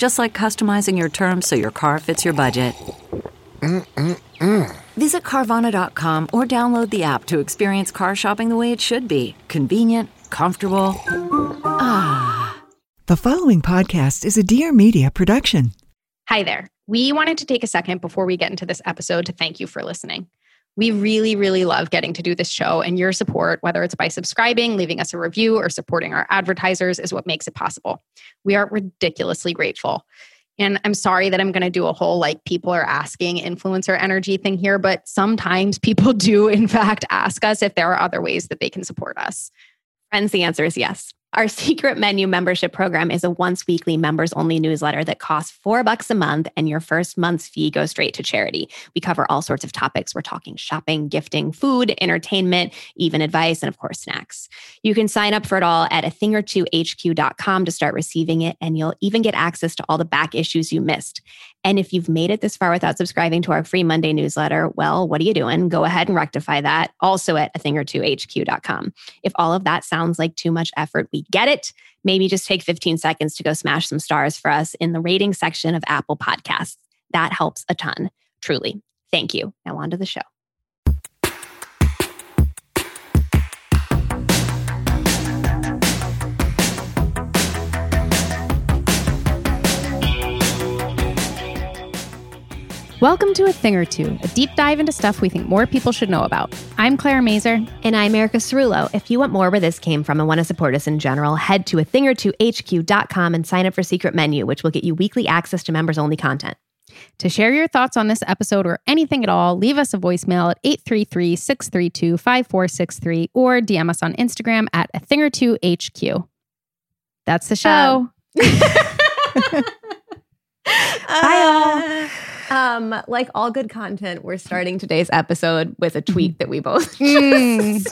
Just like customizing your terms so your car fits your budget. Mm-mm-mm. Visit Carvana.com or download the app to experience car shopping the way it should be convenient, comfortable. Ah. The following podcast is a Dear Media production. Hi there. We wanted to take a second before we get into this episode to thank you for listening. We really, really love getting to do this show, and your support, whether it's by subscribing, leaving us a review, or supporting our advertisers, is what makes it possible. We are ridiculously grateful. And I'm sorry that I'm going to do a whole like people are asking influencer energy thing here, but sometimes people do, in fact, ask us if there are other ways that they can support us. Friends, the answer is yes. Our secret menu membership program is a once weekly members only newsletter that costs four bucks a month, and your first month's fee goes straight to charity. We cover all sorts of topics. We're talking shopping, gifting, food, entertainment, even advice, and of course, snacks. You can sign up for it all at a thing or two HQ.com to start receiving it, and you'll even get access to all the back issues you missed. And if you've made it this far without subscribing to our free Monday newsletter, well, what are you doing? Go ahead and rectify that also at a thing or two HQ.com. If all of that sounds like too much effort, we get it. Maybe just take 15 seconds to go smash some stars for us in the rating section of Apple Podcasts. That helps a ton, truly. Thank you. Now, on to the show. Welcome to A Thing or Two, a deep dive into stuff we think more people should know about. I'm Claire Mazur. And I'm Erica Cerulo. If you want more where this came from and want to support us in general, head to a thing or two HQ.com and sign up for Secret Menu, which will get you weekly access to members only content. To share your thoughts on this episode or anything at all, leave us a voicemail at 833 632 5463 or DM us on Instagram at a thing or two HQ. That's the show. Um, Bye, all. Um, like all good content, we're starting today's episode with a tweet that we both. Mm.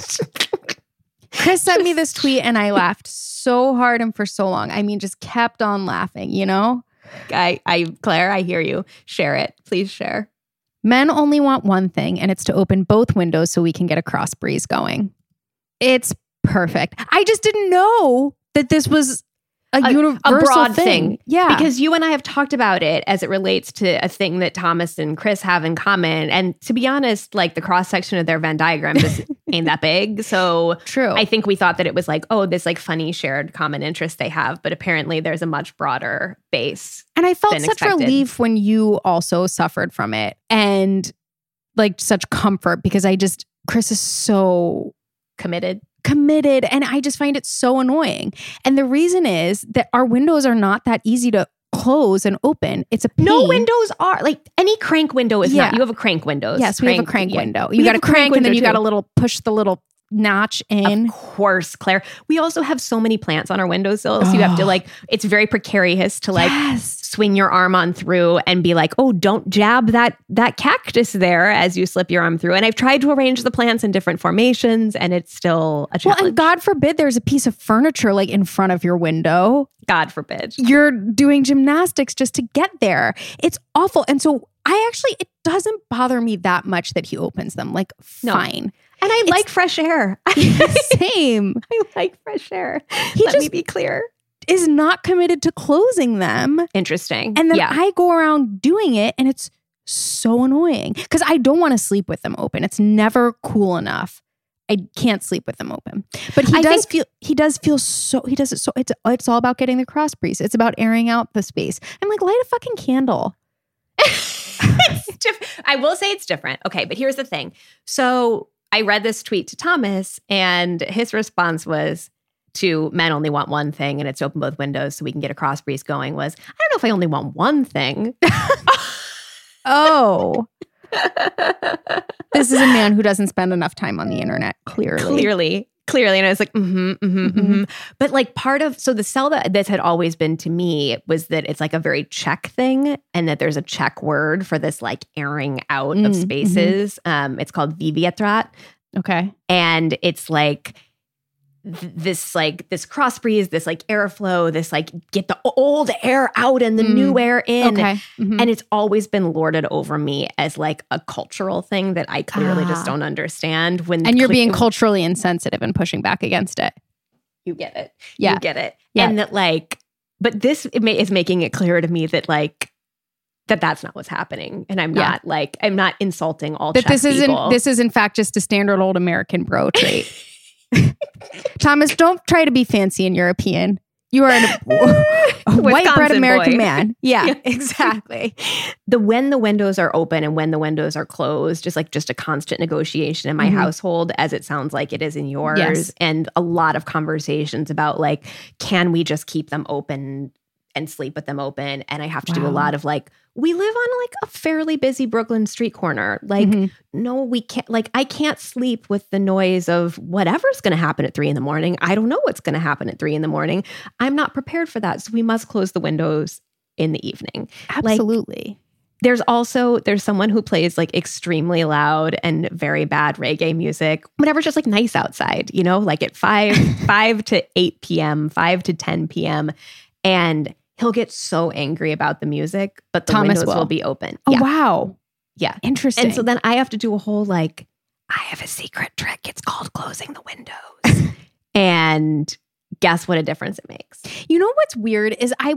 Chris sent me this tweet and I laughed so hard and for so long. I mean, just kept on laughing, you know? I, I, Claire, I hear you. Share it. Please share. Men only want one thing, and it's to open both windows so we can get a cross breeze going. It's perfect. I just didn't know that this was a, A- universal a broad thing. thing. Yeah. Because you and I have talked about it as it relates to a thing that Thomas and Chris have in common. And to be honest, like the cross section of their Venn diagram just ain't that big. So True. I think we thought that it was like, oh, this like funny shared common interest they have. But apparently there's a much broader base. And I felt such expected. relief when you also suffered from it and like such comfort because I just, Chris is so Committed. Committed and I just find it so annoying. And the reason is that our windows are not that easy to close and open. It's a No windows are like any crank window is Yeah. not. You have a crank window. Yes, we have a crank yeah. window. We You got a crank and then you got a little push the little notch in. Of course, Claire. We also have so many plants on our windowsills. You have to Oh. like, it's very precarious to like Yes. Swing your arm on through and be like, oh, don't jab that that cactus there as you slip your arm through. And I've tried to arrange the plants in different formations, and it's still a challenge. Well, and God forbid there's a piece of furniture like in front of your window. God forbid. You're doing gymnastics just to get there. It's awful. And so I actually, it doesn't bother me that much that he opens them. Like, No. fine. And I It's- like fresh air. Same. I like fresh air. He Let me be clear. Is not committed to closing them. Interesting. And then yeah. I go around doing it and it's so annoying because I don't want to sleep with them open. It's never cool enough. I can't sleep with them open. But he I does feel he does feel so he does it so it's it's all about getting the cross breeze. It's about airing out the space. I'm like light a fucking candle. diff- I will say it's different. Okay, but here's the thing. So I read this tweet to Thomas, and his response was to men only want one thing, and it's open both windows so we can get a cross breeze going. Was I don't know if I only want one thing. Oh. this is a man who doesn't spend enough time on the internet, clearly. clearly clearly and i was like mm-hmm, mm-hmm, Mhm. mm-hmm. but like part of so the sell that this had always been to me was that it's like a very Czech thing and that there's a Czech word for this like airing out Mm, of mhm. spaces um it's called viviatrat Okay. and it's like th- this like this cross breeze this like airflow this like get the old air out and the Mm. new air in Okay. Mhm. and it's always been lorded over me as like a cultural thing that I clearly Ah. just don't understand. When and you're cle- being culturally insensitive and pushing back against it. you get it. Yeah. You get it. Yeah. And that like, but this is making it clear to me that like, that that's not what's happening. And I'm Yeah. not like, I'm not insulting all That this isn't this is in fact just a standard old American bro trait. Thomas, don't try to be fancy and European. You are an, a white bread American boy. man. Yeah. Yeah, exactly. the when the windows are open and when the windows are closed, just like just a constant negotiation in my Mhm. household, as it sounds like it is in yours, Yes. and a lot of conversations about like, can we just keep them open and sleep with them open? And I have to do a lot of like, we live on like a fairly busy Brooklyn street corner. Like, Mhm. no, we can't. Like, I can't sleep with the noise of whatever's going to happen at three in the morning. I don't know what's going to happen at three in the morning. I'm not prepared for that. So we must close the windows in the evening. Absolutely. There's also there's someone who plays like extremely loud and very bad reggae music whenever it's just like nice outside, you know, like at 5 5 to 8 p.m., 5 to 10 p.m. and he'll get so angry about the music, but the Thomas windows will. will. be open. oh yeah. wow. Yeah. Interesting. And so then I have to do a whole like, I have a secret trick. It's called closing the windows. and guess what a difference it makes. You know what's weird is I,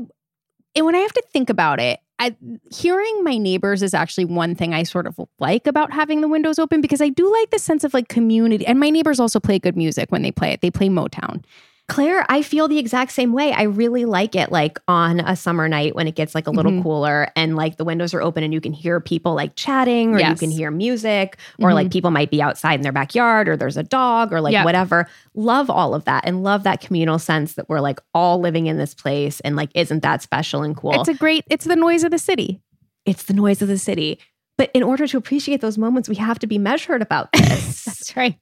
and when I have to think about it, I, hearing my neighbors is actually one thing I sort of like about having the windows open because I do like the sense of like community. And my neighbors also play good music when they play it. They play Motown. Claire, I feel the exact same way. I really like it like on a summer night when it gets like a little Mhm. cooler and like the windows are open and you can hear people like chatting or you can hear music or like Mhm. people might be outside in their backyard or there's a dog or like Yeah. whatever. Love all of that and love that communal sense that we're like all living in this place and like isn't that special and cool. It's a great, it's the noise of the city. it's the noise of the city. But in order to appreciate those moments, we have to be measured about this. That's right.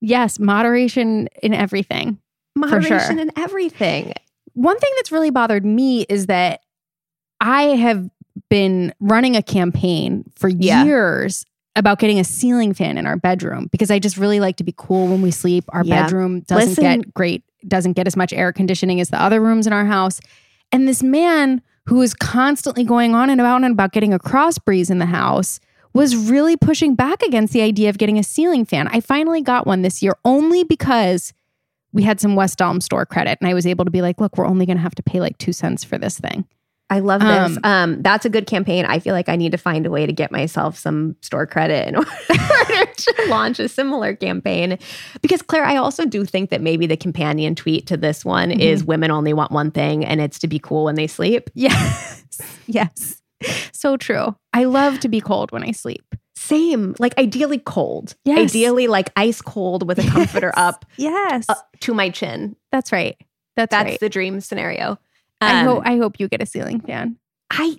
Yes, moderation in everything. Moderation sure. in everything. One thing that's really bothered me is that I have been running a campaign for Yeah. years about getting a ceiling fan in our bedroom because I just really like to be cool when we sleep. Our Yeah. bedroom doesn't Listen- get great, doesn't get as much air conditioning as the other rooms in our house. And this man who is constantly going on and about and about getting a cross breeze in the house was really pushing back against the idea of getting a ceiling fan. I finally got one this year only because we had some West Elm store credit and I was able to be like, look, we're only going to have to pay like 2 cents for this thing. I love this. Um, Um, that's a good campaign. I feel like I need to find a way to get myself some store credit in order to launch a similar campaign. Because Claire, I also do think that maybe the companion tweet to this one Mhm. is women only want one thing and it's to be cool when they sleep. Yes. yes. So true. I love to be cold when I sleep. Same, like ideally cold. Yes. Ideally like ice cold with a comforter Yes. up Yes. uh, to my chin. That's right. That's, That's right. the dream scenario. I Um, hope I hope you get a ceiling fan. I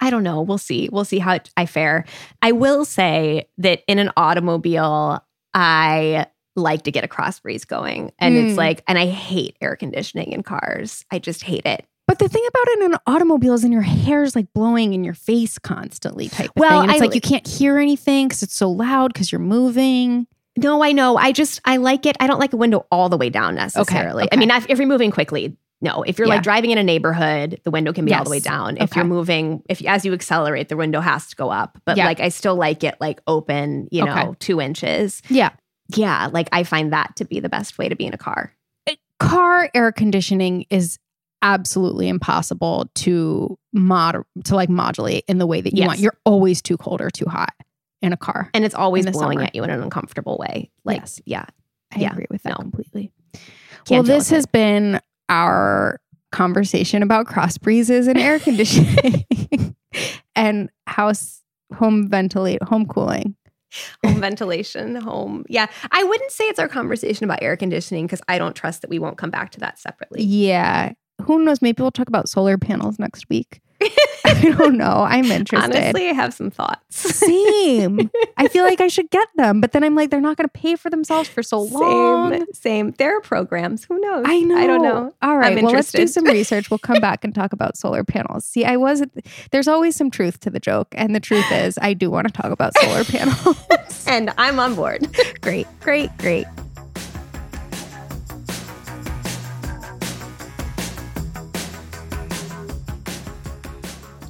I don't know. We'll see. We'll see how I fare. I will say that in an automobile, I like to get a cross breeze going, and Mm. it's like, and I hate air conditioning in cars. I just hate it. But the thing about it in an automobile is in your hair's like blowing in your face constantly type Well, thing. And it's I- like you can't hear anything because it's so loud because you're moving. No, I know. I just I like it. I don't like a window all the way down necessarily. okay. I mean, if, if you're moving quickly, no. If you're Yeah. like driving in a neighborhood, the window can be all the way down. If Okay. you're moving, if as you accelerate, the window has to go up. But Yeah. like, I still like it like open. You know, Okay. two inches. Yeah. Yeah, like I find that to be the best way to be in a car. Eh, car air conditioning is absolutely impossible to mod to like modulate in the way that you Yes. want. You're always too cold or too hot in a car. And it's always In blowing summer. at you in an uncomfortable way. Like, Yes. yeah. I Yeah. agree with that No. completely. Can't well, this has been our conversation about cross breezes and air conditioning. and house home ventilate home cooling. home ventilation, home. Yeah. I wouldn't say it's our conversation about air conditioning because I don't trust that we won't come back to that separately. Yeah. Who knows? Maybe we'll talk about solar panels next week. I don't know. I'm interested. Honestly, I have some thoughts. Same. I feel like I should get them, but then I'm like, they're not going to pay for themselves for so long. Same, same. There are programs. Who knows? I know. I don't know. All right. Well, let's do some research. We'll come back and talk about solar panels. See, I was, there's always some truth to the joke. And the truth is, I do want to talk about solar panels. And I'm on board. great, great, great.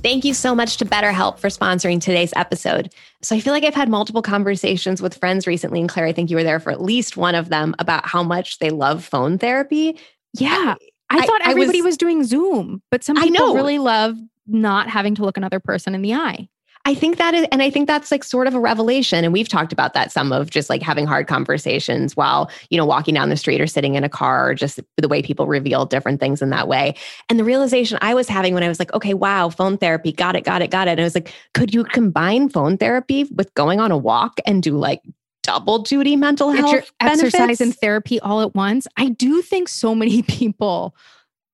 Thank you so much to BetterHelp for sponsoring today's episode. So I feel like I've had multiple conversations with friends recently, and Claire, I think you were there for at least one of them about how much they love phone therapy. Yeah. I, I- thought I everybody was- was, doing Zoom, but some I people really love not having to look another person in the eye. I think that is, and I think that's like sort of a revelation. And we've talked about that some of just like having hard conversations while, you know, walking down the street or sitting in a car, or just the way people reveal different things in that way. And the realization I was having when I was like, okay, wow, phone therapy, got it, got it, got it. And I was like, could you combine phone therapy with going on a walk and do like double duty mental health exercise benefits? and therapy all at once. I do think so many people,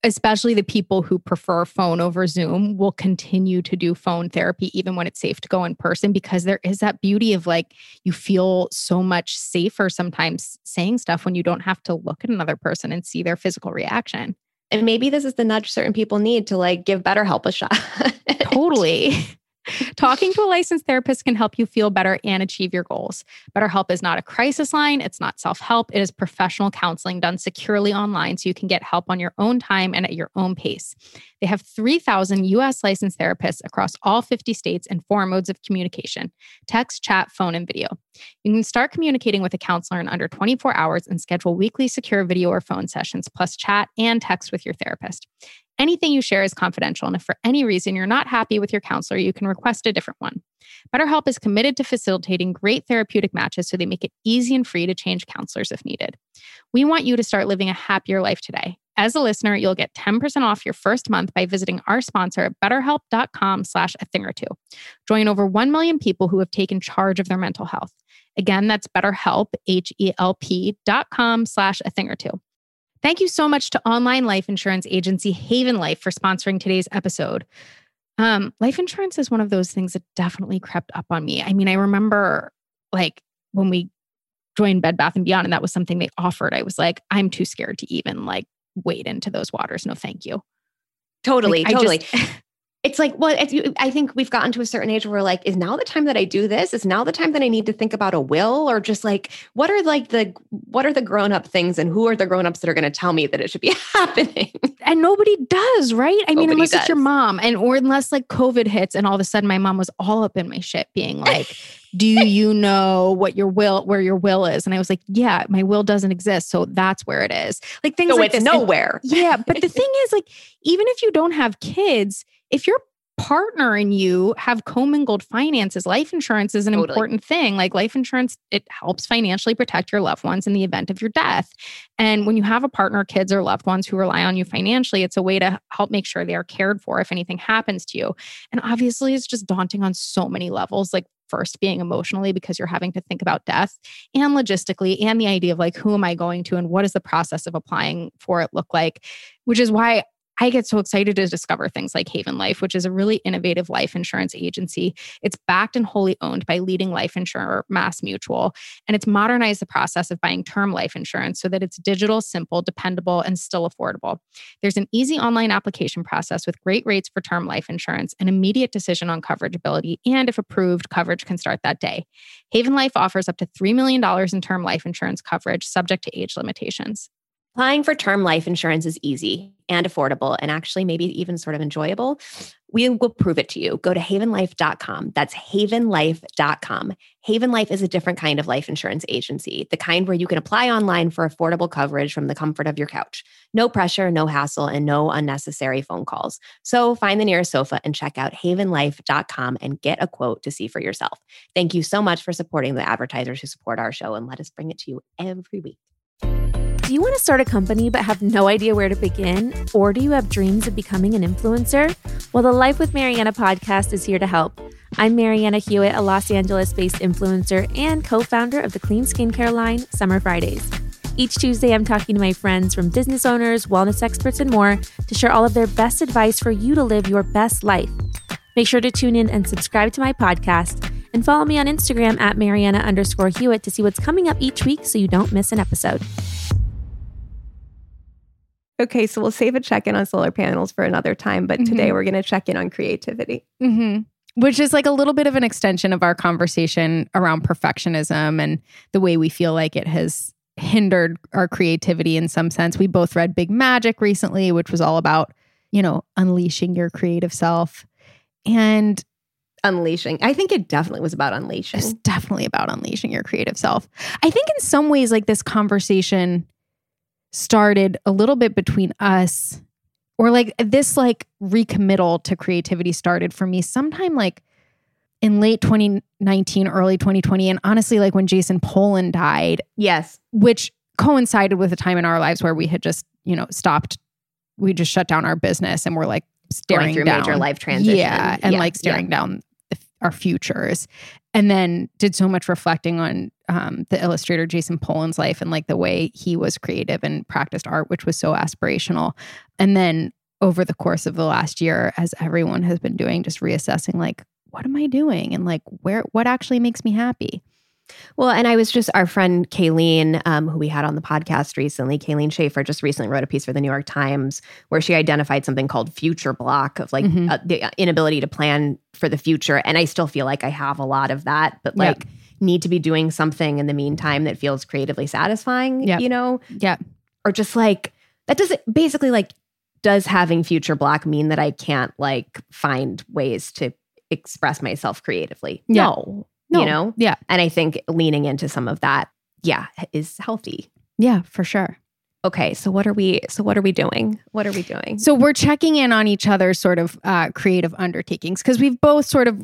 especially the people who prefer phone over Zoom, will continue to do phone therapy even when it's safe to go in person because there is that beauty of like you feel so much safer sometimes saying stuff when you don't have to look at another person and see their physical reaction. and maybe this is the nudge certain people need to like give BetterHelp a shot. Totally. Talking to a licensed therapist can help you feel better and achieve your goals. BetterHelp is not a crisis line, it's not self help. It is professional counseling done securely online so you can get help on your own time and at your own pace. They have 3,000 US licensed therapists across all 50 states and four modes of communication text, chat, phone, and video. You can start communicating with a counselor in under 24 hours and schedule weekly secure video or phone sessions, plus chat and text with your therapist. Anything you share is confidential, and if for any reason you're not happy with your counselor, you can request a different one. BetterHelp is committed to facilitating great therapeutic matches so they make it easy and free to change counselors if needed. We want you to start living a happier life today. As a listener, you'll get 10% off your first month by visiting our sponsor at betterhelp.com slash a thing or two. Join over 1 million people who have taken charge of their mental health. Again, that's betterhelp, H-E-L-P dot com slash a thing or two. Thank you so much to online life insurance agency Haven Life for sponsoring today's episode. Um, life insurance is one of those things that definitely crept up on me. I mean, I remember like when we joined Bed Bath and Beyond, and that was something they offered. I was like, I'm too scared to even like wade into those waters. No, thank you. Totally, Like, I totally. just- it's like, well, it's, I think we've gotten to a certain age where we're like, is now the time that I do this? Is now the time that I need to think about a will, or just like, what are like the what are the grown up things, and who are the grown ups that are going to tell me that it should be happening? and nobody does, right? I mean, Nobody unless it's your mom, and or unless like COVID hits, and all of a sudden my mom was all up in my shit, being like, "Do you know what your will, where your will is?" And I was like, "Yeah, my will doesn't exist, so that's where it is." Like things so like it's this. And- nowhere. yeah, but the thing is, like, even if you don't have kids, if your partner and you have commingled finances, life insurance is an Totally. important thing. Like life insurance, it helps financially protect your loved ones in the event of your death. And when you have a partner, kids, or loved ones who rely on you financially, it's a way to help make sure they are cared for if anything happens to you. And obviously, it's just daunting on so many levels. Like, first being emotionally because you're having to think about death and logistically and the idea of like who am i going to and what does the process of applying for it look like which is why I get so excited to discover things like Haven Life, which is a really innovative life insurance agency. It's backed and wholly owned by leading life insurer Mass Mutual, and it's modernized the process of buying term life insurance so that it's digital, simple, dependable, and still affordable. There's an easy online application process with great rates for term life insurance, an immediate decision on coverage ability, and if approved, coverage can start that day. Haven Life offers up to $3 million in term life insurance coverage subject to age limitations. Applying for term life insurance is easy and affordable and actually maybe even sort of enjoyable. We will prove it to you. Go to havenlife.com. That's havenlife.com. Haven Life is a different kind of life insurance agency, the kind where you can apply online for affordable coverage from the comfort of your couch. No pressure, no hassle, and no unnecessary phone calls. So find the nearest sofa and check out havenlife.com and get a quote to see for yourself. Thank you so much for supporting the advertisers who support our show and let us bring it to you every week. You want to start a company but have no idea where to begin? Or do you have dreams of becoming an influencer? Well, the Life with Marianna podcast is here to help. I'm Marianna Hewitt, a Los Angeles based influencer and co founder of the clean skincare line, Summer Fridays. Each Tuesday, I'm talking to my friends from business owners, wellness experts, and more to share all of their best advice for you to live your best life. Make sure to tune in and subscribe to my podcast and follow me on Instagram at Marianna underscore Hewitt to see what's coming up each week so you don't miss an episode. Okay, so we'll save a check in on solar panels for another time, but today Mhm. we're going to check in on creativity. Mm-hmm. Which is like a little bit of an extension of our conversation around perfectionism and the way we feel like it has hindered our creativity in some sense. We both read Big Magic recently, which was all about, you know, unleashing your creative self. And Unleashing. I think it definitely was about unleashing. it's definitely about unleashing your creative self. I think in some ways, like this conversation started a little bit between us, or like this like recommittal to creativity started for me sometime like in late 2019, early 2020. And honestly, like when Jason Polan died, Yes. which coincided with a time in our lives where we had just, you know, stopped, we just shut down our business and we're like staring Going through down. major life transition. Yeah, and Yeah, like yeah. staring down our futures. And then did so much reflecting on um, the illustrator Jason Polan's life and like the way he was creative and practiced art, which was so aspirational. And then over the course of the last year, as everyone has been doing, just reassessing like, what am I doing? And like, where, what actually makes me happy? Well, and I was just our friend Kayleen, um, who we had on the podcast recently. Kayleen Schaefer just recently wrote a piece for the New York Times where she identified something called future block of like Mhm. uh, the inability to plan for the future. And I still feel like I have a lot of that, but Yep. like need to be doing something in the meantime that feels creatively satisfying. Yep. You know, Yeah. or just like that doesn't basically like does having future block mean that I can't like find ways to express myself creatively? Yeah. No, No. you know. Yeah. And I think leaning into some of that, yeah, is healthy. Yeah, for sure. Okay, so what are we? So what are we doing? What are we doing? So we're checking in on each other's sort of uh, creative undertakings because we've both sort of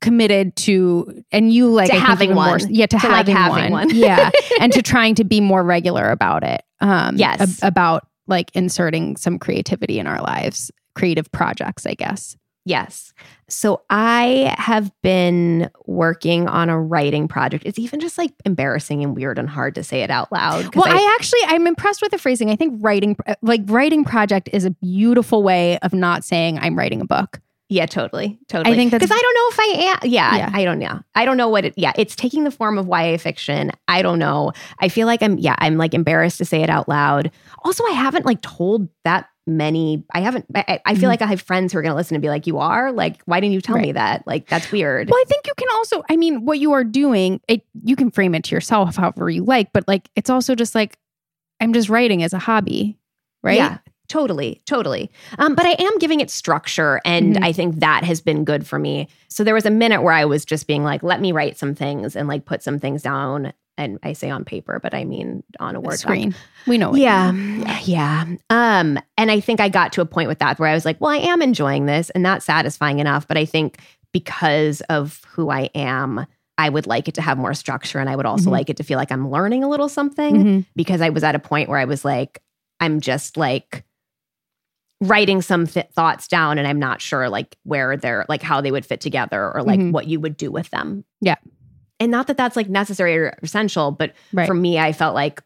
committed to, and you like To I having even more- one. yeah, to, To, like, having, having one, one. yeah, and to trying to be more regular about it. Um, Yes. ab- about like inserting some creativity in our lives, creative projects, I guess. Yes. So I have been working on a writing project. It's even just like embarrassing and weird and hard to say it out loud. Well, I, actually I'm impressed with the phrasing. I think writing uh, like writing project is a beautiful way of not saying I'm writing a book. Yeah, totally. Totally. I think that's- because I don't know if I am. Yeah, Yeah. I don't know. I don't know what it, yeah, it's taking the form of YA fiction. I don't know. I feel like I'm, yeah, I'm like embarrassed to say it out loud. Also, I haven't like told that many, I haven't, I, I- feel Mhm. like I have friends who are going to listen and be like, you are? Like, why didn't you tell me that? Like, that's weird. Well, I think you can also, I mean, what you are doing, it you can frame it to yourself however you like, but like it's also just like I'm just writing as a hobby, right? Yeah, totally, totally. Um, but I am giving it structure, and Mhm. I think that has been good for me. So there was a minute where I was just being like, "Let me write some things and like put some things down." And I say on paper, but I mean on a word doc. screen. We know. what Yeah, yeah. Um, and I think I got to a point with that where I was like, "Well, I am enjoying this, and that's satisfying enough." But I think because of who I am. I would like it to have more structure and I would also Mhm. like it to feel like I'm learning a little something Mhm. because I was at a point where I was like, I'm just like writing some th- thoughts down and I'm not sure like where they're like how they would fit together or like Mhm. what you would do with them. Yeah. And not that that's like necessary or essential, but Right. for me, I felt like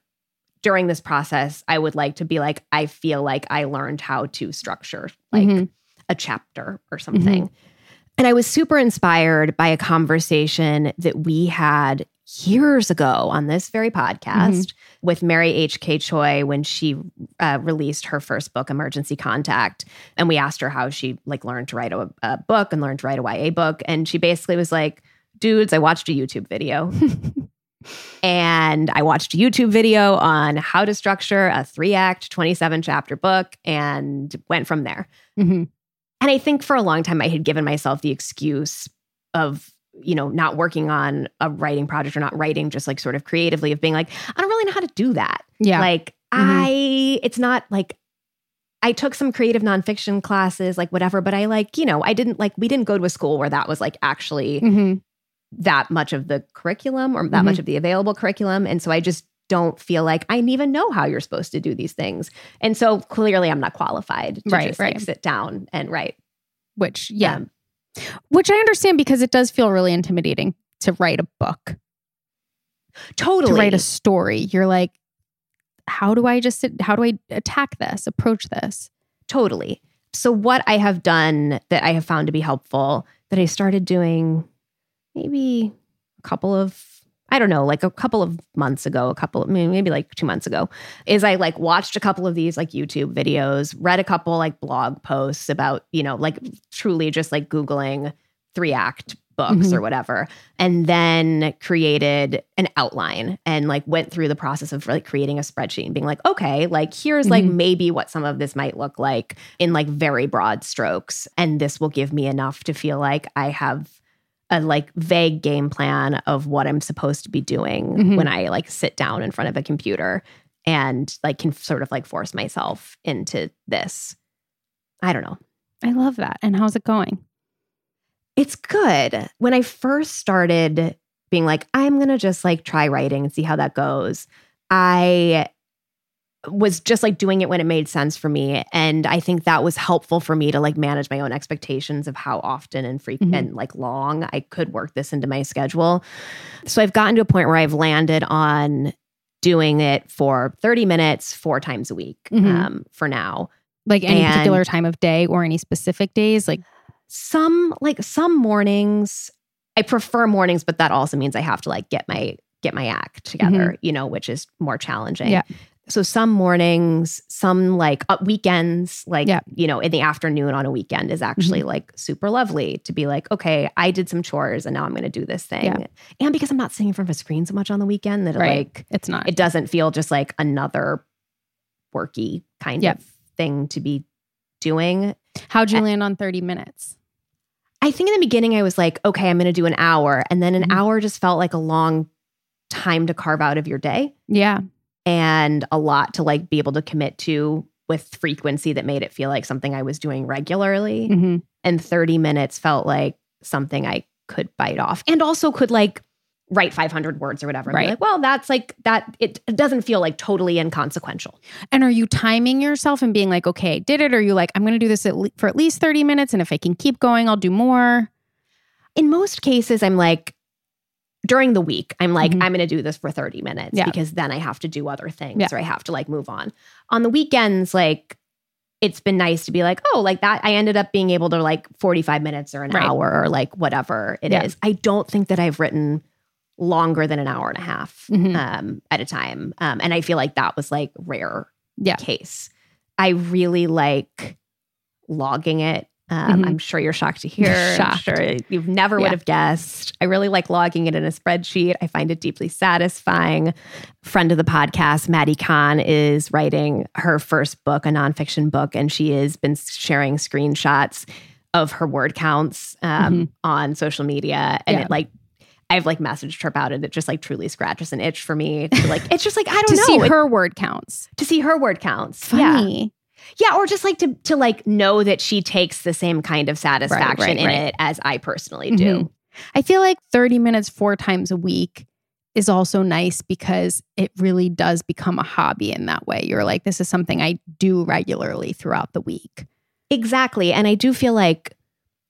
during this process, I would like to be like, I feel like I learned how to structure like Mhm. a chapter or something. And I was super inspired by a conversation that we had years ago on this very podcast with Mary H.K. Choi when she uh, released her first book, Emergency Contact. And we asked her how she like learned to write a, a book and learned to write a YA book. And she basically was like, dudes, I watched a YouTube video. and I watched a YouTube video on how to structure a three act, 27 chapter book and went from there. Mhm. And I think for a long time, I had given myself the excuse of, you know, not working on a writing project or not writing just like sort of creatively, of being like, I don't really know how to do that. Yeah. Like, Mhm. I, it's not like, I took some creative nonfiction classes, like whatever, but I like, you know, I didn't like, we didn't go to a school where that was like actually Mhm. That much of the curriculum or that Mhm. much of the available curriculum. And so I just don't feel like I even know how you're supposed to do these things. And so clearly I'm not qualified to Right, just like sit down and write. Which, yeah. Um, Which I understand because it does feel really intimidating to write a book, totally. to write a story. You're like, how do I just sit, how do I attack this, approach this? Totally. So, what I have done that I have found to be helpful that I started doing maybe a couple of, I don't know, like a couple of months ago, a couple, maybe maybe like two months ago, is I like watched a couple of these like YouTube videos, read a couple like blog posts about, you know, like truly just like Googling three act books Mhm. or whatever and then created an outline and like went through the process of like creating a spreadsheet and being like okay like here's like Mhm. maybe what some of this might look like in like very broad strokes and this will give me enough to feel like i have a like vague game plan of what i'm supposed to be doing Mhm. when i like sit down in front of a computer and like can sort of like force myself into this i don't know I love that. And how's it going? It's good. When I first started being like, I'm going to just like try writing and see how that goes, I was just like doing it when it made sense for me. And I think that was helpful for me to like manage my own expectations of how often and frequent Mhm. and like long I could work this into my schedule. So I've gotten to a point where I've landed on doing it for 30 minutes four times a week Mhm. um, for now. Like any And- particular time of day or any specific days? Like, some like some mornings i prefer mornings but that also means i have to like get my get my act together you know which is more challenging Yeah. So some mornings some like uh, weekends like Yeah. you know in the afternoon on a weekend is actually like super lovely to be like okay i did some chores and now i'm going to do this thing Yeah. and because i'm not sitting in front of a screen so much on the weekend that it, Right. like it's not. it doesn't feel just like another worky kind of thing to be doing How'd you land on 30 minutes? I think in the beginning I was like, okay, I'm going to do an hour. And then an Mhm. hour just felt like a long time to carve out of your day Yeah. And a lot to like be able to commit to with frequency that made it feel like something I was doing regularly. hmm And 30 minutes felt like something I could bite off and also could like write 500 words or whatever. Right. like, well, that's like that. It, it doesn't feel like totally inconsequential. And are you timing yourself and being like, okay, did it? Or are you like, I'm going to do this at le- for at least 30 minutes. And if I can keep going, I'll do more. in most cases, I'm like, during the week, I'm like, Mhm. I'm going to do this for 30 minutes Yeah. because then I have to do other things Yeah. or I have to like move on. On the weekends, like, it's been nice to be like, oh, like that. I ended up being able to like 45 minutes or an Right. hour or like whatever it is. Yeah. I don't think that I've written longer than an hour and a half Mhm. um, at a time. Um, and I feel like that was like rare Yeah. case. I really like logging it. Um, Mhm. I'm sure you're shocked to hear. I'm Shocked. sure you've never would Yeah. have guessed. I really like logging it in a spreadsheet. I find it deeply satisfying. Friend of the podcast, Mattie Kahn, is writing her first book, a nonfiction book, and she has been sharing screenshots of her word counts um, on social media. And Yeah. it like I've like messaged her about it. It just like truly scratches an itch for me. To, like it's just like I don't to know see It- her word counts. to see her word counts. Yeah. Funny. Yeah, or just like to to like know that she takes the same kind of satisfaction right, in right. it as I personally do. Mhm. I feel like 30 minutes four times a week is also nice because it really does become a hobby in that way. You're like, this is something I do regularly throughout the week. Exactly. And I do feel like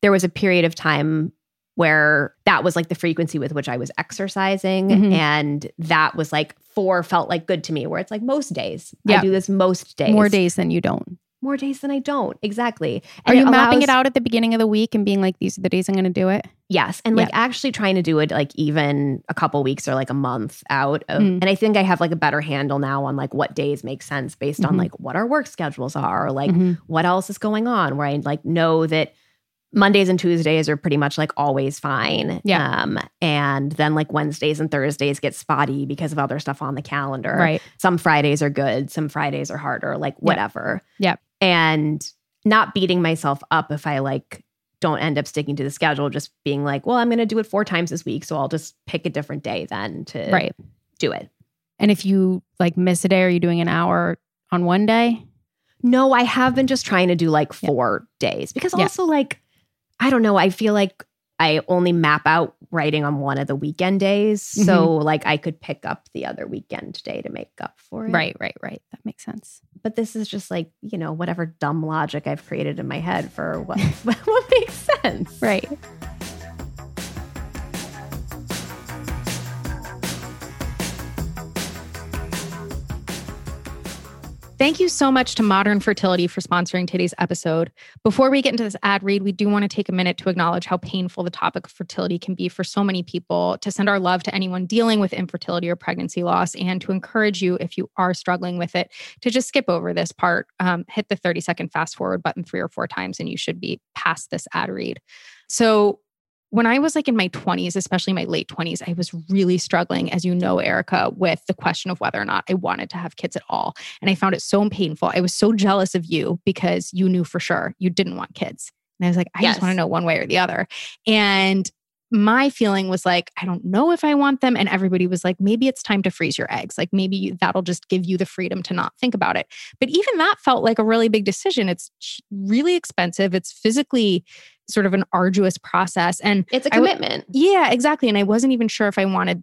there was a period of time where that was like the frequency with which I was exercising. Mhm. And that was like four felt like good to me, where it's like most days. Yeah. I do this most days. More days than you don't. More days than I don't. Exactly. Are And you mapping it out at the beginning of the week and being like, these are the days I'm going to do it? Yes. And like actually trying to do it like even a couple weeks or like a month out. Of, Mm. And I think I have like a better handle now on like what days make sense based on Mhm. like what our work schedules are, or like Mhm. what else is going on, where I like know that Mondays and Tuesdays are pretty much like always fine. Yeah. Um, and then like Wednesdays and Thursdays get spotty because of other stuff on the calendar. Right. Some Fridays are good, some Fridays are harder, like whatever. Yep. And not beating myself up if I like don't end up sticking to the schedule, just being like, well, I'm going to do it four times this week. So I'll just pick a different day then to Right. do it. And if you like miss a day, are you doing an hour on one day? No, I have been just trying to do like four days because Yeah. also like I don't know, I feel like I only map out writing on one of the weekend days. Mm-hmm. So like I could pick up the other weekend day to make up for it. Right, right, right. That makes sense. But this is just like, you know, whatever dumb logic I've created in my head for what what makes sense. Right. Thank you so much to Modern Fertility for sponsoring today's episode. Before we get into this ad read, we do want to take a minute to acknowledge how painful the topic of fertility can be for so many people, to send our love to anyone dealing with infertility or pregnancy loss, and to encourage you, if you are struggling with it, to just skip over this part. Um, hit the 30 second fast forward button three or four times, and you should be past this ad read. So, when I was like in my 20s, especially my late 20s, I was really struggling, as you know, Erica, with the question of whether or not I wanted to have kids at all. And I found it so painful. I was so jealous of you because you knew for sure you didn't want kids. And I was like, I yes. just want to know one way or the other. And my feeling was like, I don't know if I want them. And everybody was like, maybe it's time to freeze your eggs. Like maybe that'll just give you the freedom to not think about it. But even that felt like a really big decision. It's really expensive. It's physically sort of an arduous process. And it's a commitment. yeah, exactly. And I wasn't even sure if I wanted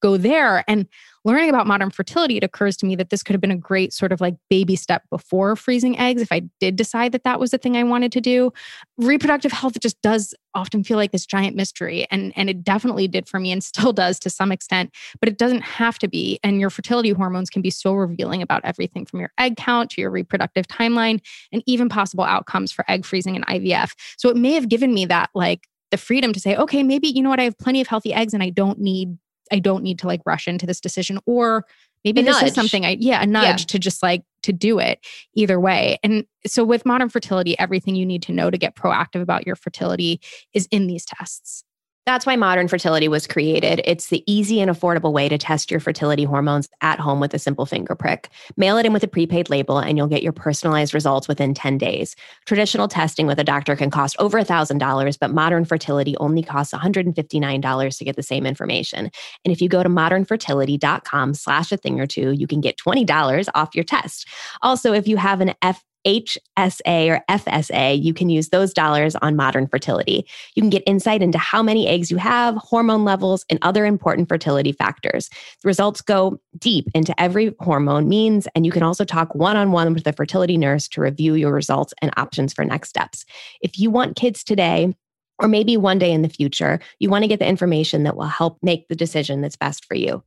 go there. And learning about modern fertility, it occurs to me that this could have been a great sort of like baby step before freezing eggs if I did decide that that was the thing I wanted to do. Reproductive health just does often feel like this giant mystery and and it definitely did for me and still does to some extent, but it doesn't have to be and your fertility hormones can be so revealing about everything from your egg count to your reproductive timeline and even possible outcomes for egg freezing and IVF. So it may have given me that like the freedom to say, okay, maybe you know what, I have plenty of healthy eggs and I don't need I don't need to like rush into this decision or maybe a this nudge. is something I yeah, a nudge yeah. to just like to do it either way. And so with modern fertility, everything you need to know to get proactive about your fertility is in these tests. That's why Modern Fertility was created. It's the easy and affordable way to test your fertility hormones at home with a simple finger prick. Mail it in with a prepaid label, and you'll get your personalized results within 10 days. Traditional testing with a doctor can cost over $1,000, but Modern Fertility only costs $159 to get the same information. And if you go to modernfertility.com slash a thing or two, you can get $20 off your test. Also, if you have an F HSA or FSA, you can use those dollars on modern fertility. You can get insight into how many eggs you have, hormone levels, and other important fertility factors. The results go deep into every hormone means, and you can also talk one on one with a fertility nurse to review your results and options for next steps. If you want kids today, or maybe one day in the future, you want to get the information that will help make the decision that's best for you.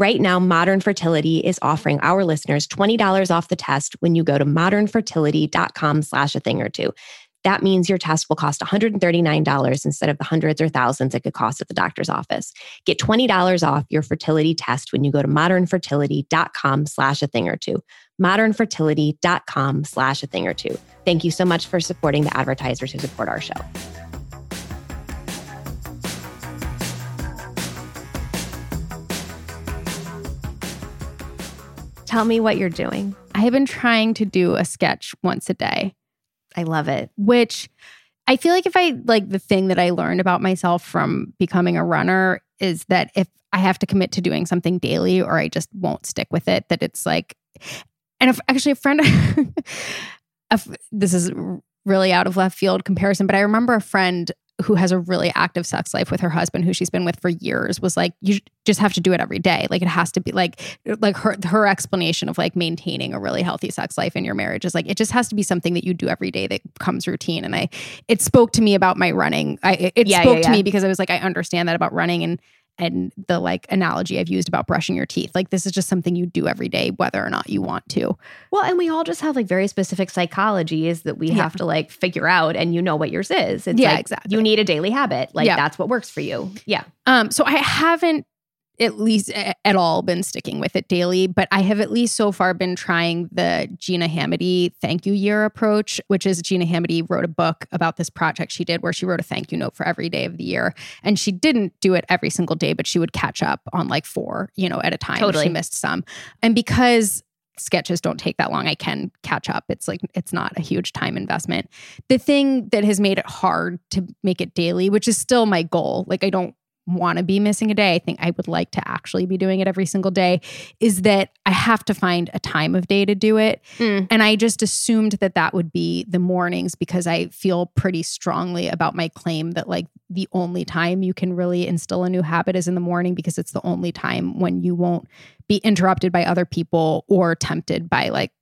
Right now, Modern Fertility is offering our listeners $20 off the test when you go to modernfertility.com slash a thing or two. That means your test will cost $139 instead of the hundreds or thousands it could cost at the doctor's office. Get $20 off your fertility test when you go to modernfertility.com slash a thing or two. Modernfertility.com slash a thing or two. Thank you so much for supporting the advertisers who support our show. Tell me what you're doing. I have been trying to do a sketch once a day. I love it. Which I feel like if I like the thing that I learned about myself from becoming a runner is that if I have to commit to doing something daily or I just won't stick with it, that it's like, and if actually a friend, this is really out of left field comparison, but I remember a friend who has a really active sex life with her husband who she's been with for years was like you just have to do it every day. Like it has to be like like her her explanation of like maintaining a really healthy sex life in your marriage is like it just has to be something that you do every day that comes routine. And i it spoke to me about my running. I it yeah, spoke yeah, yeah. to me because i was like i understand that about running and and the like analogy I've used about brushing your teeth. Like this is just something you do every day, whether or not you want to. Well, and we all just have like very specific psychologies that we yeah. have to like figure out, and you know what yours is. It's yeah, like exactly. You need a daily habit. Like yeah. that's what works for you. Yeah. Um. So I haven't at least at all been sticking with it daily, but I have at least so far been trying the Gina Hamadey thank you year approach, which is Gina Hamadey wrote a book about this project she did where she wrote a thank you note for every day of the year. And she didn't do it every single day, but she would catch up on like four, you know, at a time. Totally. She missed some. And because sketches don't take that long. I can catch up. It's like it's not a huge time investment. The thing that has made it hard to make it daily, which is still my goal, like I don't want to be missing a day. I think I would like to actually be doing it every single day. Is that I have to find a time of day to do it. Mm. And I just assumed that that would be the mornings because I feel pretty strongly about my claim that like the only time you can really instill a new habit is in the morning because it's the only time when you won't be interrupted by other people or tempted by like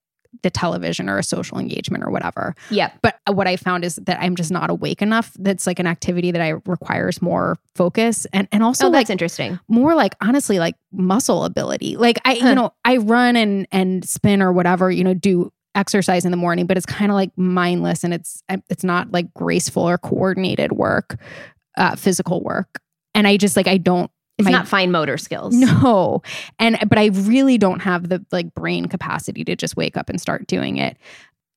the television or a social engagement or whatever. Yeah. But what I found is that I'm just not awake enough. That's like an activity that I requires more focus and and also oh, like that's interesting. more like honestly like muscle ability. Like I Huh. you know, I run and and spin or whatever, you know, do exercise in the morning, but it's kind of like mindless and it's it's not like graceful or coordinated work, uh physical work. And I just like I don't It's my- not fine motor skills. no. And but I really don't have the like brain capacity to just wake up and start doing it.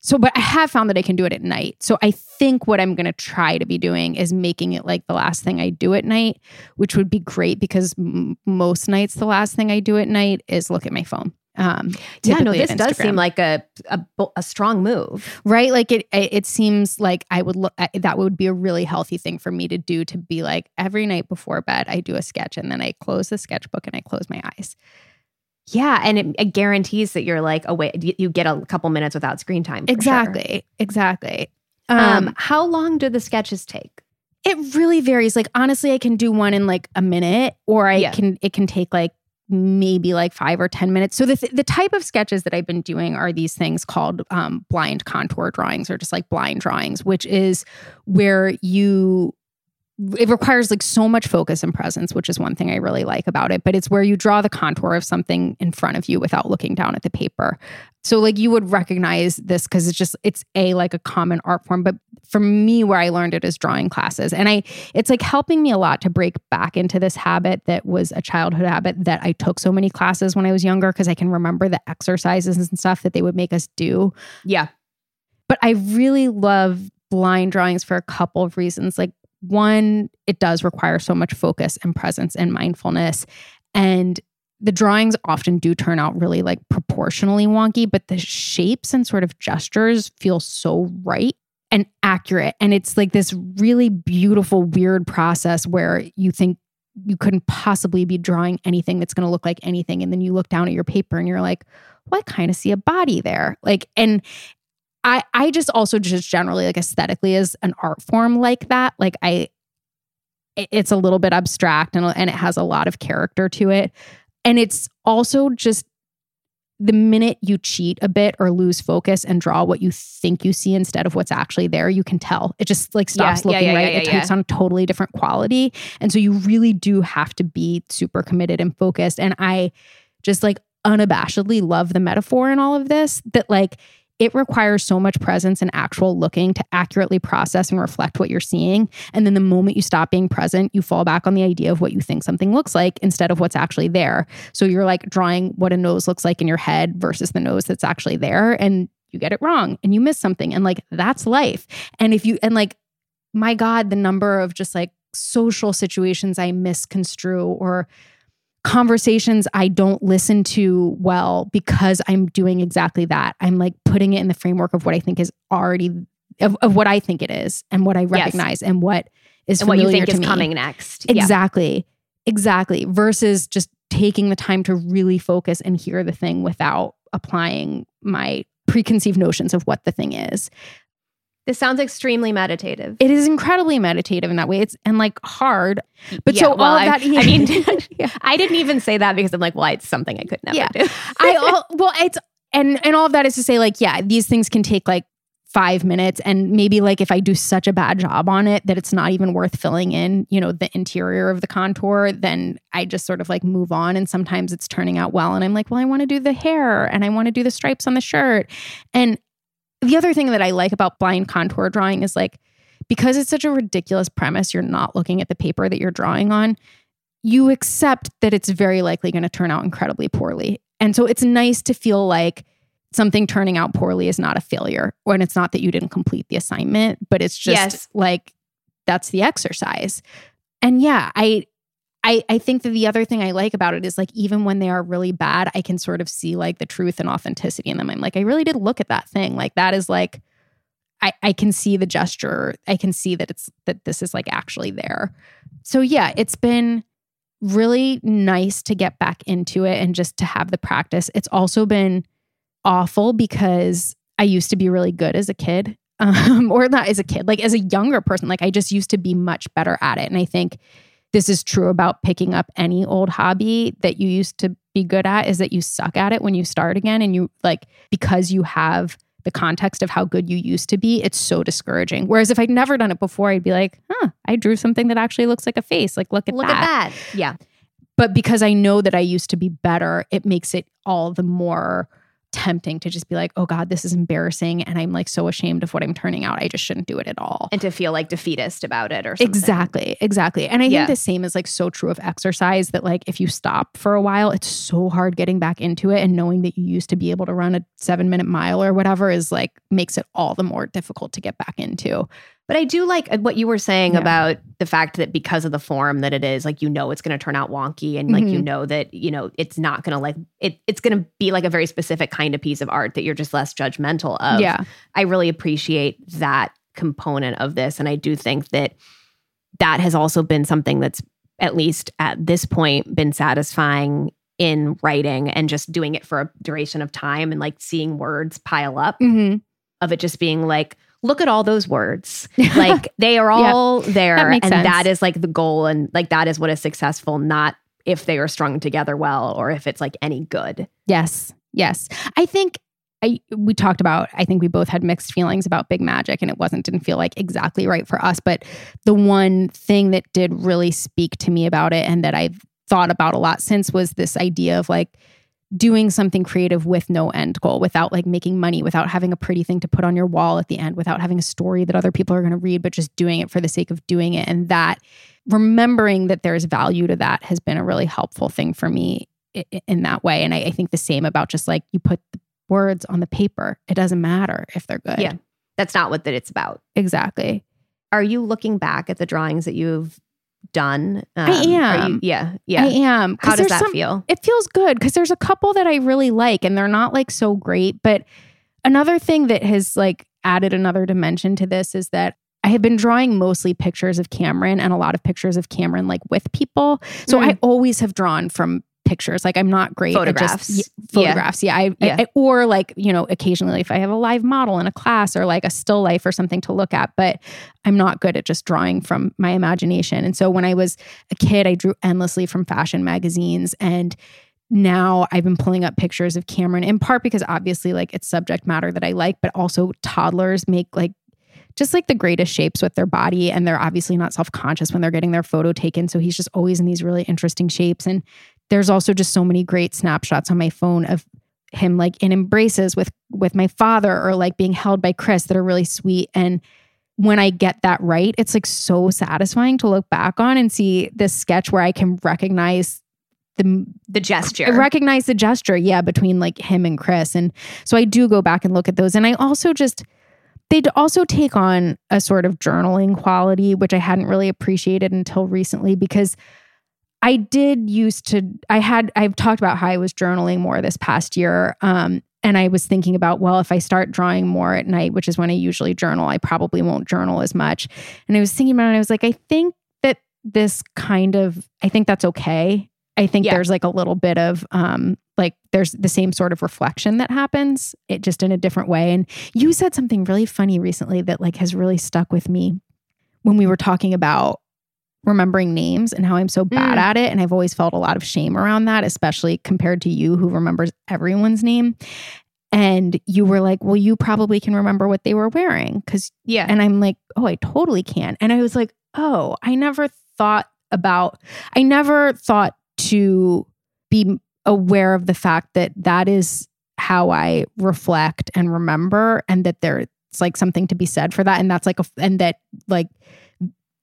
So but I have found that I can do it at night. So I think what I'm going to try to be doing is making it like the last thing I do at night, which would be great because m- most nights the last thing I do at night is look at my phone. Um Yeah, no, this does seem like a, a a strong move. right like it it seems like i would look that would be a really healthy thing for me to do to be like every night before bed i do a sketch and then i close the sketchbook and i close my eyes Yeah, and it, it guarantees that you're like away. You, get a couple minutes without screen time. for sure. exactly exactly Um, um how long do the sketches take? it really varies like honestly i can do one in like a minute or i Yeah. can it can take like maybe like five or ten minutes. So the, th- the type of sketches that i've been doing are these things called um, blind contour drawings or just like blind drawings which is where you it requires like so much focus and presence which is one thing i really like about it but it's where you draw the contour of something in front of you without looking down at the paper. So like you would recognize this because it's just it's a like a common art form but for me where i learned it is drawing classes. And i it's like helping me a lot to break back into this habit that was a childhood habit that i took so many classes when i was younger because i can remember the exercises and stuff that they would make us do. Yeah, but I really love blind drawings for a couple of reasons. Like, one, it does require so much focus and presence and mindfulness. And the drawings often do turn out really like proportionally wonky, but the shapes and sort of gestures feel so right and accurate. And it's like this really beautiful, weird process where you think you couldn't possibly be drawing anything that's going to look like anything. And then you look down at your paper and you're like, well, I kind of see a body there. Like, and I I just also just generally like aesthetically as an art form like that. Like I it's a little bit abstract and and it has a lot of character to it. And it's also just the minute you cheat a bit or lose focus and draw what you think you see instead of what's actually there, you can tell. It just like stops yeah, looking yeah, right. yeah, it yeah, takes on a totally different quality. And so you really do have to be super committed and focused. And I just like unabashedly love the metaphor in all of this that like it requires so much presence and actual looking to accurately process and reflect what you're seeing. And then the moment you stop being present, you fall back on the idea of what you think something looks like instead of what's actually there. So you're like drawing what a nose looks like in your head versus the nose that's actually there. And you get it wrong and you miss something. And like that's life. And if you, and like, my God, the number of just like social situations I misconstrue or conversations I don't listen to well because I'm doing exactly that. I'm like putting it in the framework of what I think is already of, of what I think it is and what I recognize and what is and what you think is me. coming next. Yeah. Exactly. Exactly. Versus just taking the time to really focus and hear the thing without applying my preconceived notions of what the thing is. This sounds extremely meditative. It is incredibly meditative in that way. It's and like hard. But Yeah, so well, all of I- that I mean, Yeah. I didn't even say that because I'm like, well, it's something I could never Yeah. do. I all, well, it's and and all of that is to say, like, yeah, these things can take like five minutes, and maybe like if I do such a bad job on it that it's not even worth filling in, you know, the interior of the contour, then I just sort of like move on. And sometimes it's turning out well, and I'm like, well, I want to do the hair, and I want to do the stripes on the shirt, and the other thing that I like about blind contour drawing is like because it's such a ridiculous premise, you're not looking at the paper that you're drawing on you accept that it's very likely going to turn out incredibly poorly. And so it's nice to feel like something turning out poorly is not a failure when it's not that you didn't complete the assignment, but it's just Yes. like that's the exercise. And yeah, I I I think that the other thing I like about it is like even when they are really bad, I can sort of see like the truth and authenticity in them. I'm like, I really did look at that thing. Like that is like I, I can see the gesture. I can see that it's that this is like actually there. So yeah, it's been really nice to get back into it and just to have the practice. It's also been awful because I used to be really good as a kid. Um, or not as a kid, like as a younger person, like I just used to be much better at it. And I think this is true about picking up any old hobby that you used to be good at is that you suck at it when you start again. And you like, because you have the context of how good you used to be, it's so discouraging. Whereas if I'd never done it before, I'd be like, huh, I drew something that actually looks like a face. Like, look at Look that. Look at that. Yeah. But because I know that I used to be better, it makes it all the more tempting to just be like, oh God, this is embarrassing. And I'm like so ashamed of what I'm turning out. I just shouldn't do it at all. And to feel like defeatist about it or something. Exactly, exactly. And I Yeah. think the same is like so true of exercise that like if you stop for a while, it's so hard getting back into it and knowing that you used to be able to run a 7-minute mile or whatever is like makes it all the more difficult to get back into. But I do like uh, what you were saying Yeah. about the fact that because of the form that it is, like you know it's going to turn out wonky, and like you Mhm. know that you know it's not going to like it. It's going to be like a very specific kind of piece of art that you're just less judgmental of. yeah. I really appreciate that component of this, and I do think that that has also been something that's at least at this point been satisfying in writing and just doing it for a duration of time and like seeing words pile up Mm-hmm. of it just being like, look at all those words. Like they are Yeah, all there. that and sense. that is like the goal. And like that is what is successful, not if they are strung together well or if it's like any good. Yes. Yes. I think I we talked about I think we both had mixed feelings about Big Magic and it wasn't didn't feel like exactly right for us, but the one thing that did really speak to me about it and that I've thought about a lot since was this idea of like doing something creative with no end goal, without like making money, without having a pretty thing to put on your wall at the end, without having a story that other people are going to read, but just doing it for the sake of doing it. And that remembering that there's value to that has been a really helpful thing for me in that way. And I, I think the same about just like you put the words on the paper, it doesn't matter if they're good. Yeah. That's not what that it's about. exactly. Are you looking back at the drawings that you've done? Um, I are you- am. yeah. Yeah. I am. How does that some- feel? it feels good because there's a couple that I really like and they're not like so great. But another thing that has like added another dimension to this is that I have been drawing mostly pictures of Cameron and a lot of pictures of Cameron like with people. So Mm. I always have drawn from pictures. Like I'm not great at Photographs. just Yeah. photographs. Yeah. I, Yeah. I- or like, you know, occasionally if I have a live model in a class or like a still life or something to look at, but I'm not good at just drawing from my imagination. And so when I was a kid, I drew endlessly from fashion magazines and now I've been pulling up pictures of Cameron in part because obviously like it's subject matter that I like, but also toddlers make like just like the greatest shapes with their body and they're obviously not self-conscious when they're getting their photo taken so he's just always in these really interesting shapes and there's also just so many great snapshots on my phone of him like in embraces with with my father or like being held by Chris that are really sweet and when I get that right it's like so satisfying to look back on and see this sketch where I can recognize the The gesture. I recognize the gesture, yeah, between like him and Chris. And so I do go back and look at those. And I also just, they also take on a sort of journaling quality, which I hadn't really appreciated until recently because I did used to, I had, I've talked about how I was journaling more this past year. Um, and I was thinking about, well, if I start drawing more at night, which is when I usually journal, I probably won't journal as much. And I was thinking about it, and I was like, I think that this kind of, I think that's okay. I think Yeah. there's like a little bit of um like there's the same sort of reflection that happens it just in a different way and you said something really funny recently that like has really stuck with me when we were talking about remembering names and how I'm so bad Mm. at it and I've always felt a lot of shame around that especially compared to you who remembers everyone's name and you were like well you probably can remember what they were wearing cuz yeah. and I'm like, oh, I totally can. And I was like, oh, I never thought about, I never thought to be aware of the fact that that is how I reflect and remember, and that there's like something to be said for that. And that's like, a, and that like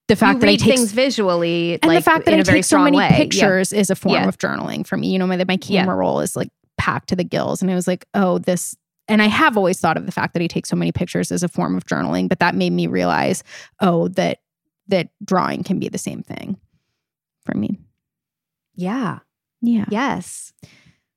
the fact you that I take things visually, and like the fact that I take so many way. Yeah. pictures is a form Yeah. of journaling for me. You know, my my Yeah. camera roll is like packed to the gills, and I was like, oh, this. And I have always thought of the fact that I take so many pictures as a form of journaling, but that made me realize, oh, that that drawing can be the same thing for me. Yeah. Yeah, Yes.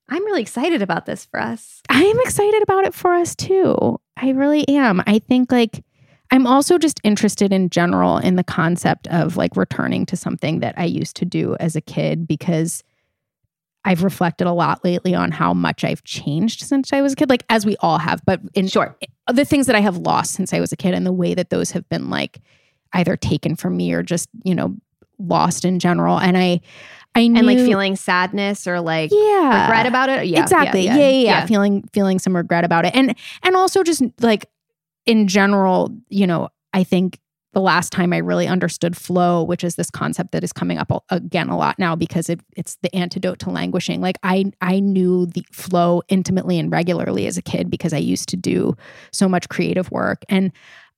I'm really excited about this for us. I am excited about it for us too. I really am. I think like I'm also just interested in general in the concept of like returning to something that I used to do as a kid because I've reflected a lot lately on how much I've changed since I was a kid, like as we all have, but in Sure. Eh, the things that I have lost since I was a kid and the way that those have been like either taken from me or just, you know, lost in general. And I, I knew, and like feeling sadness or like yeah, regret about it. Yeah, exactly. Yeah yeah, yeah, Feeling, feeling some regret about it. And, and also just like in general, you know, I think the last time I really understood flow, which is this concept that is coming up again a lot now because it, it's the antidote to languishing. Like I I knew the flow intimately and regularly as a kid because I used to do so much creative work and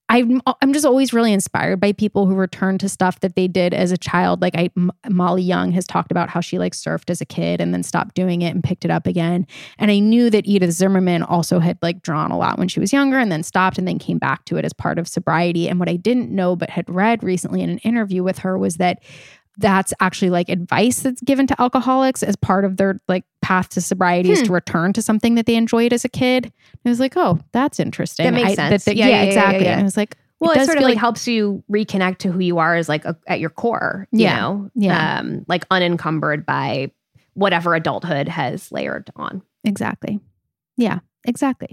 I'm I'm just always really inspired by people who return to stuff that they did as a child. Like I, M- Molly Young has talked about how she like surfed as a kid and then stopped doing it and picked it up again. And I knew that Edith Zimmerman also had like drawn a lot when she was younger and then stopped and then came back to it as part of sobriety. And what I didn't know but had read recently in an interview with her was that that's actually like advice that's given to alcoholics as part of their like path to sobriety is Hmm. to return to something that they enjoyed as a kid. I was like, oh, that's interesting. That makes I- sense. that- Yeah, yeah, yeah, yeah, exactly. yeah. And I was like, Well, it, does sort of feel like, helps you reconnect to who you are as like a, at your core. You Yeah. know, Yeah. um, like unencumbered by whatever adulthood has layered on. exactly. Yeah, exactly.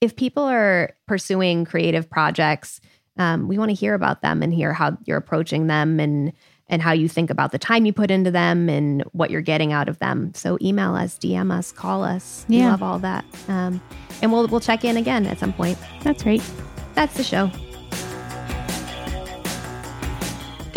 If people are pursuing creative projects, um, we want to hear about them and hear how you're approaching them and and how you think about the time you put into them and what you're getting out of them. So email us, DM us, call us. We love all that. Um, and we'll we'll check in again at some point. That's right. That's the show.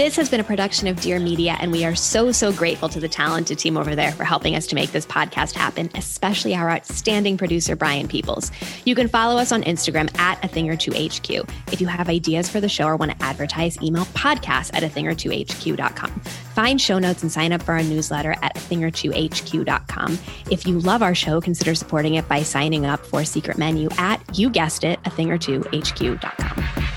This has been a production of Dear Media, and we are so, so grateful to the talented team over there for helping us to make this podcast happen, especially our outstanding producer, Brian Peoples. You can follow us on Instagram at a thing or two HQ. If you have ideas for the show or want to advertise, email podcast at a thing or two HQ.com. Find show notes and sign up for our newsletter at a thing or two HQ.com. If you love our show, consider supporting it by signing up for Secret Menu at, you guessed it, a thing or two HQ.com.